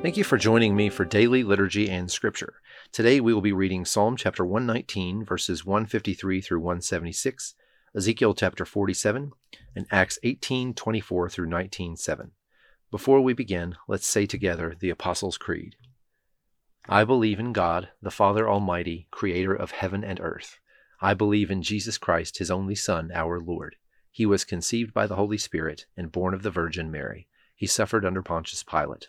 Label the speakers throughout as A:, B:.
A: Thank you for joining me for daily liturgy and scripture. Today we will be reading Psalm chapter 119, verses 153 through 176, Ezekiel chapter 47, and Acts 18, 24 through 19, 7. Before we begin, let's say together the Apostles' Creed. I believe in God, the Father Almighty, creator of heaven and earth. I believe in Jesus Christ, his only Son, our Lord. He was conceived by the Holy Spirit and born of the Virgin Mary. He suffered under Pontius Pilate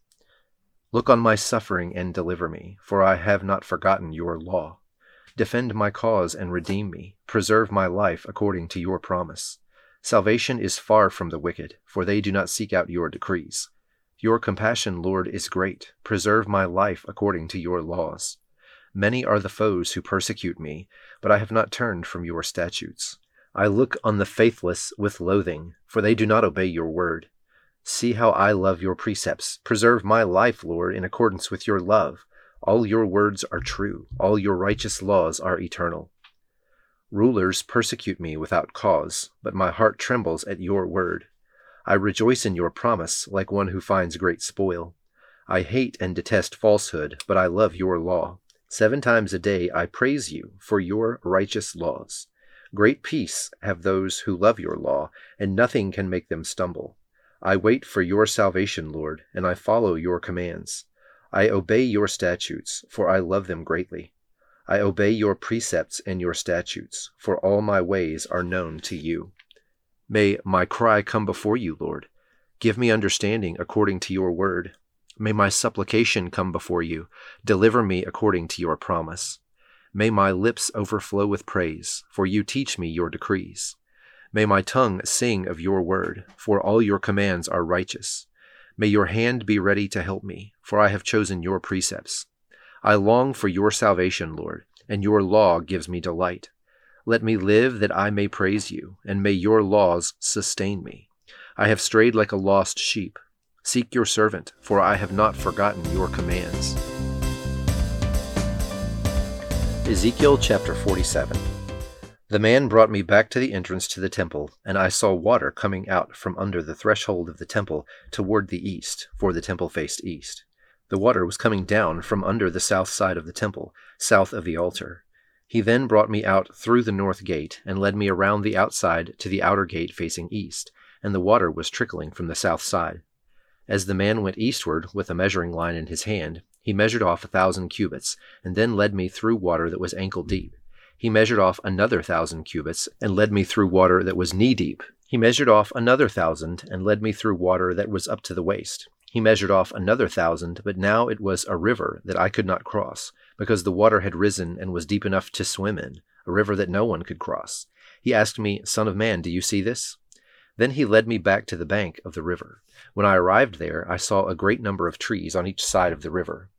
A: Look on my suffering and deliver me, for I have not forgotten your law. Defend my cause and redeem me. Preserve my life according to your promise. Salvation is far from the wicked, for they do not seek out your decrees. Your compassion, Lord, is great. Preserve my life according to your laws. Many are the foes who persecute me, but I have not turned from your statutes. I look on the faithless with loathing, for they do not obey your word. See how I love your precepts. Preserve my life, Lord, in accordance with your love. All your words are true. All your righteous laws are eternal. Rulers persecute me without cause, but my heart trembles at your word. I rejoice in your promise, like one who finds great spoil. I hate and detest falsehood, but I love your law. Seven times a day I praise you for your righteous laws. Great peace have those who love your law, and nothing can make them stumble. I wait for your salvation, Lord, and I follow your commands. I obey your statutes, for I love them greatly. I obey your precepts and your statutes, for all my ways are known to you. May my cry come before you, Lord. Give me understanding according to your word. May my supplication come before you. Deliver me according to your promise. May my lips overflow with praise, for you teach me your decrees. May my tongue sing of your word, for all your commands are righteous. May your hand be ready to help me, for I have chosen your precepts. I long for your salvation, Lord, and your law gives me delight. Let me live that I may praise you, and may your laws sustain me. I have strayed like a lost sheep. Seek your servant, for I have not forgotten your commands. Ezekiel chapter 47. The man brought me back to the entrance to the temple, and I saw water coming out from under the threshold of the temple toward the east, for the temple faced east. The water was coming down from under the south side of the temple, south of the altar. He then brought me out through the north gate, and led me around the outside to the outer gate facing east, and the water was trickling from the south side. As the man went eastward with a measuring line in his hand, he measured off a thousand cubits, and then led me through water that was ankle deep. He measured off another thousand cubits, and led me through water that was knee deep. He measured off another thousand, and led me through water that was up to the waist. He measured off another thousand, but now it was a river that I could not cross, because the water had risen and was deep enough to swim in, a river that no one could cross. He asked me, Son of man, do you see this? Then he led me back to the bank of the river. When I arrived there, I saw a great number of trees on each side of the river.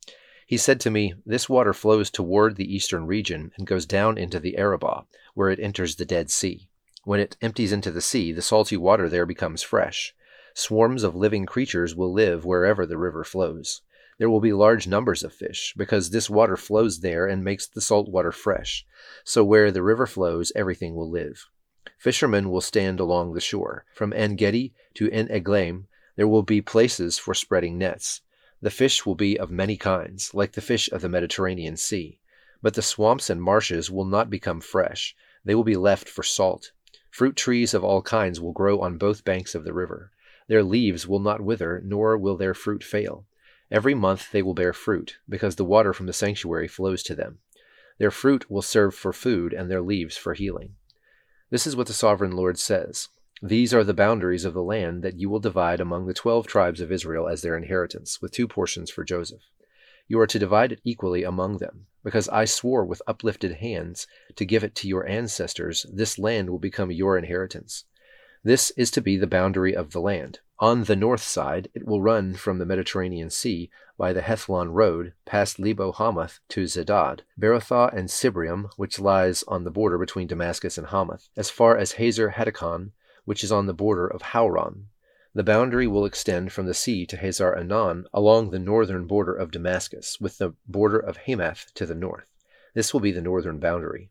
A: He said to me, This water flows toward the eastern region and goes down into the Arabah, where it enters the Dead Sea. When it empties into the sea, the salty water there becomes fresh. Swarms of living creatures will live wherever the river flows. There will be large numbers of fish, because this water flows there and makes the salt water fresh. So where the river flows, everything will live. Fishermen will stand along the shore. From En Gedi to En Eglaim, there will be places for spreading nets. The fish will be of many kinds, like the fish of the Mediterranean Sea. But the swamps and marshes will not become fresh, they will be left for salt. Fruit trees of all kinds will grow on both banks of the river. Their leaves will not wither, nor will their fruit fail. Every month they will bear fruit, because the water from the sanctuary flows to them. Their fruit will serve for food, and their leaves for healing. This is what the sovereign Lord says these are the boundaries of the land that you will divide among the twelve tribes of Israel as their inheritance, with two portions for Joseph. You are to divide it equally among them, because I swore with uplifted hands to give it to your ancestors. This land will become your inheritance. This is to be the boundary of the land. On the north side, it will run from the Mediterranean Sea by the Hethlon road past Lebo Hamath to Zedad, Berothah and Sibraim, which lies on the border between Damascus and Hamath, as far as Hazer Hattikon, which is on the border of Hauran. The boundary will extend from the sea to Hazar Enan along the northern border of Damascus, with the border of Hamath to the north. This will be the northern boundary.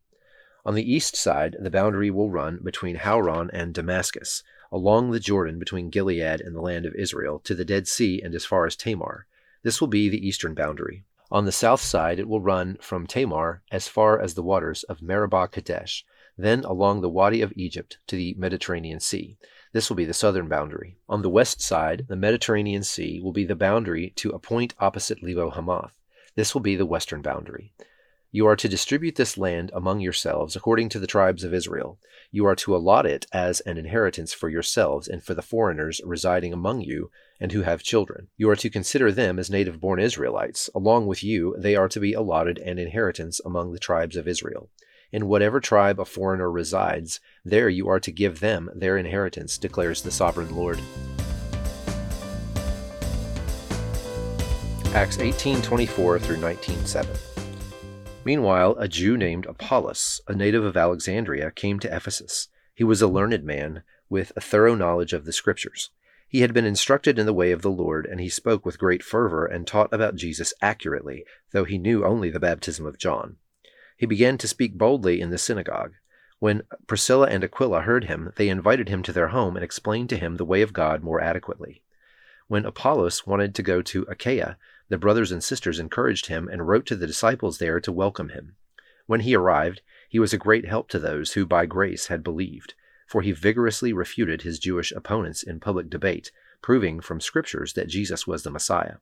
A: On the east side, the boundary will run between Hauran and Damascus, along the Jordan between Gilead and the land of Israel, to the Dead Sea and as far as Tamar. This will be the eastern boundary. On the south side, it will run from Tamar as far as the waters of Meribah Kadesh, then along the Wadi of Egypt to the Mediterranean Sea. This will be the southern boundary. On the west side, the Mediterranean Sea will be the boundary to a point opposite Lebo Hamath. This will be the western boundary. You are to distribute this land among yourselves according to the tribes of Israel. You are to allot it as an inheritance for yourselves and for the foreigners residing among you and who have children. You are to consider them as native born Israelites. Along with you, they are to be allotted an inheritance among the tribes of Israel. In whatever tribe a foreigner resides, there you are to give them their inheritance, declares the sovereign Lord. Acts 18:24 through 19:7. Meanwhile, a Jew named Apollos, a native of Alexandria, came to Ephesus. He was a learned man with a thorough knowledge of the Scriptures. He had been instructed in the way of the Lord, and he spoke with great fervor and taught about Jesus accurately, though he knew only the baptism of John. He began to speak boldly in the synagogue. When Priscilla and Aquila heard him, they invited him to their home and explained to him the way of God more adequately. When Apollos wanted to go to Achaia, the brothers and sisters encouraged him and wrote to the disciples there to welcome him. When he arrived, he was a great help to those who by grace had believed, for he vigorously refuted his Jewish opponents in public debate, proving from Scriptures that Jesus was the Messiah.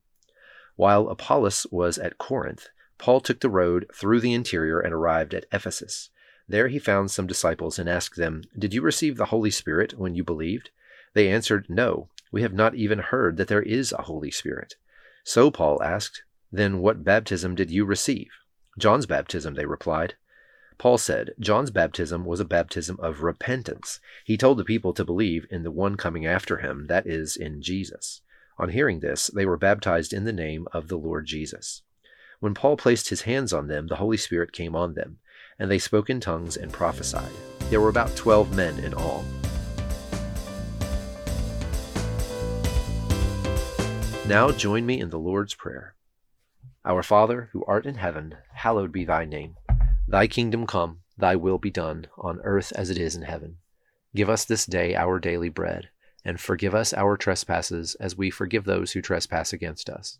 A: While Apollos was at Corinth, Paul took the road through the interior and arrived at Ephesus. There he found some disciples and asked them, Did you receive the Holy Spirit when you believed? They answered, No, we have not even heard that there is a Holy Spirit. So Paul asked, Then what baptism did you receive? John's baptism, they replied. Paul said, John's baptism was a baptism of repentance. He told the people to believe in the one coming after him, that is, in Jesus. On hearing this, they were baptized in the name of the Lord Jesus. When Paul placed his hands on them, the Holy Spirit came on them, and they spoke in tongues and prophesied. There were about twelve men in all. Now join me in the Lord's Prayer. Our Father, who art in heaven, hallowed be thy name. Thy kingdom come, thy will be done, on earth as it is in heaven. Give us this day our daily bread, and forgive us our trespasses as we forgive those who trespass against us.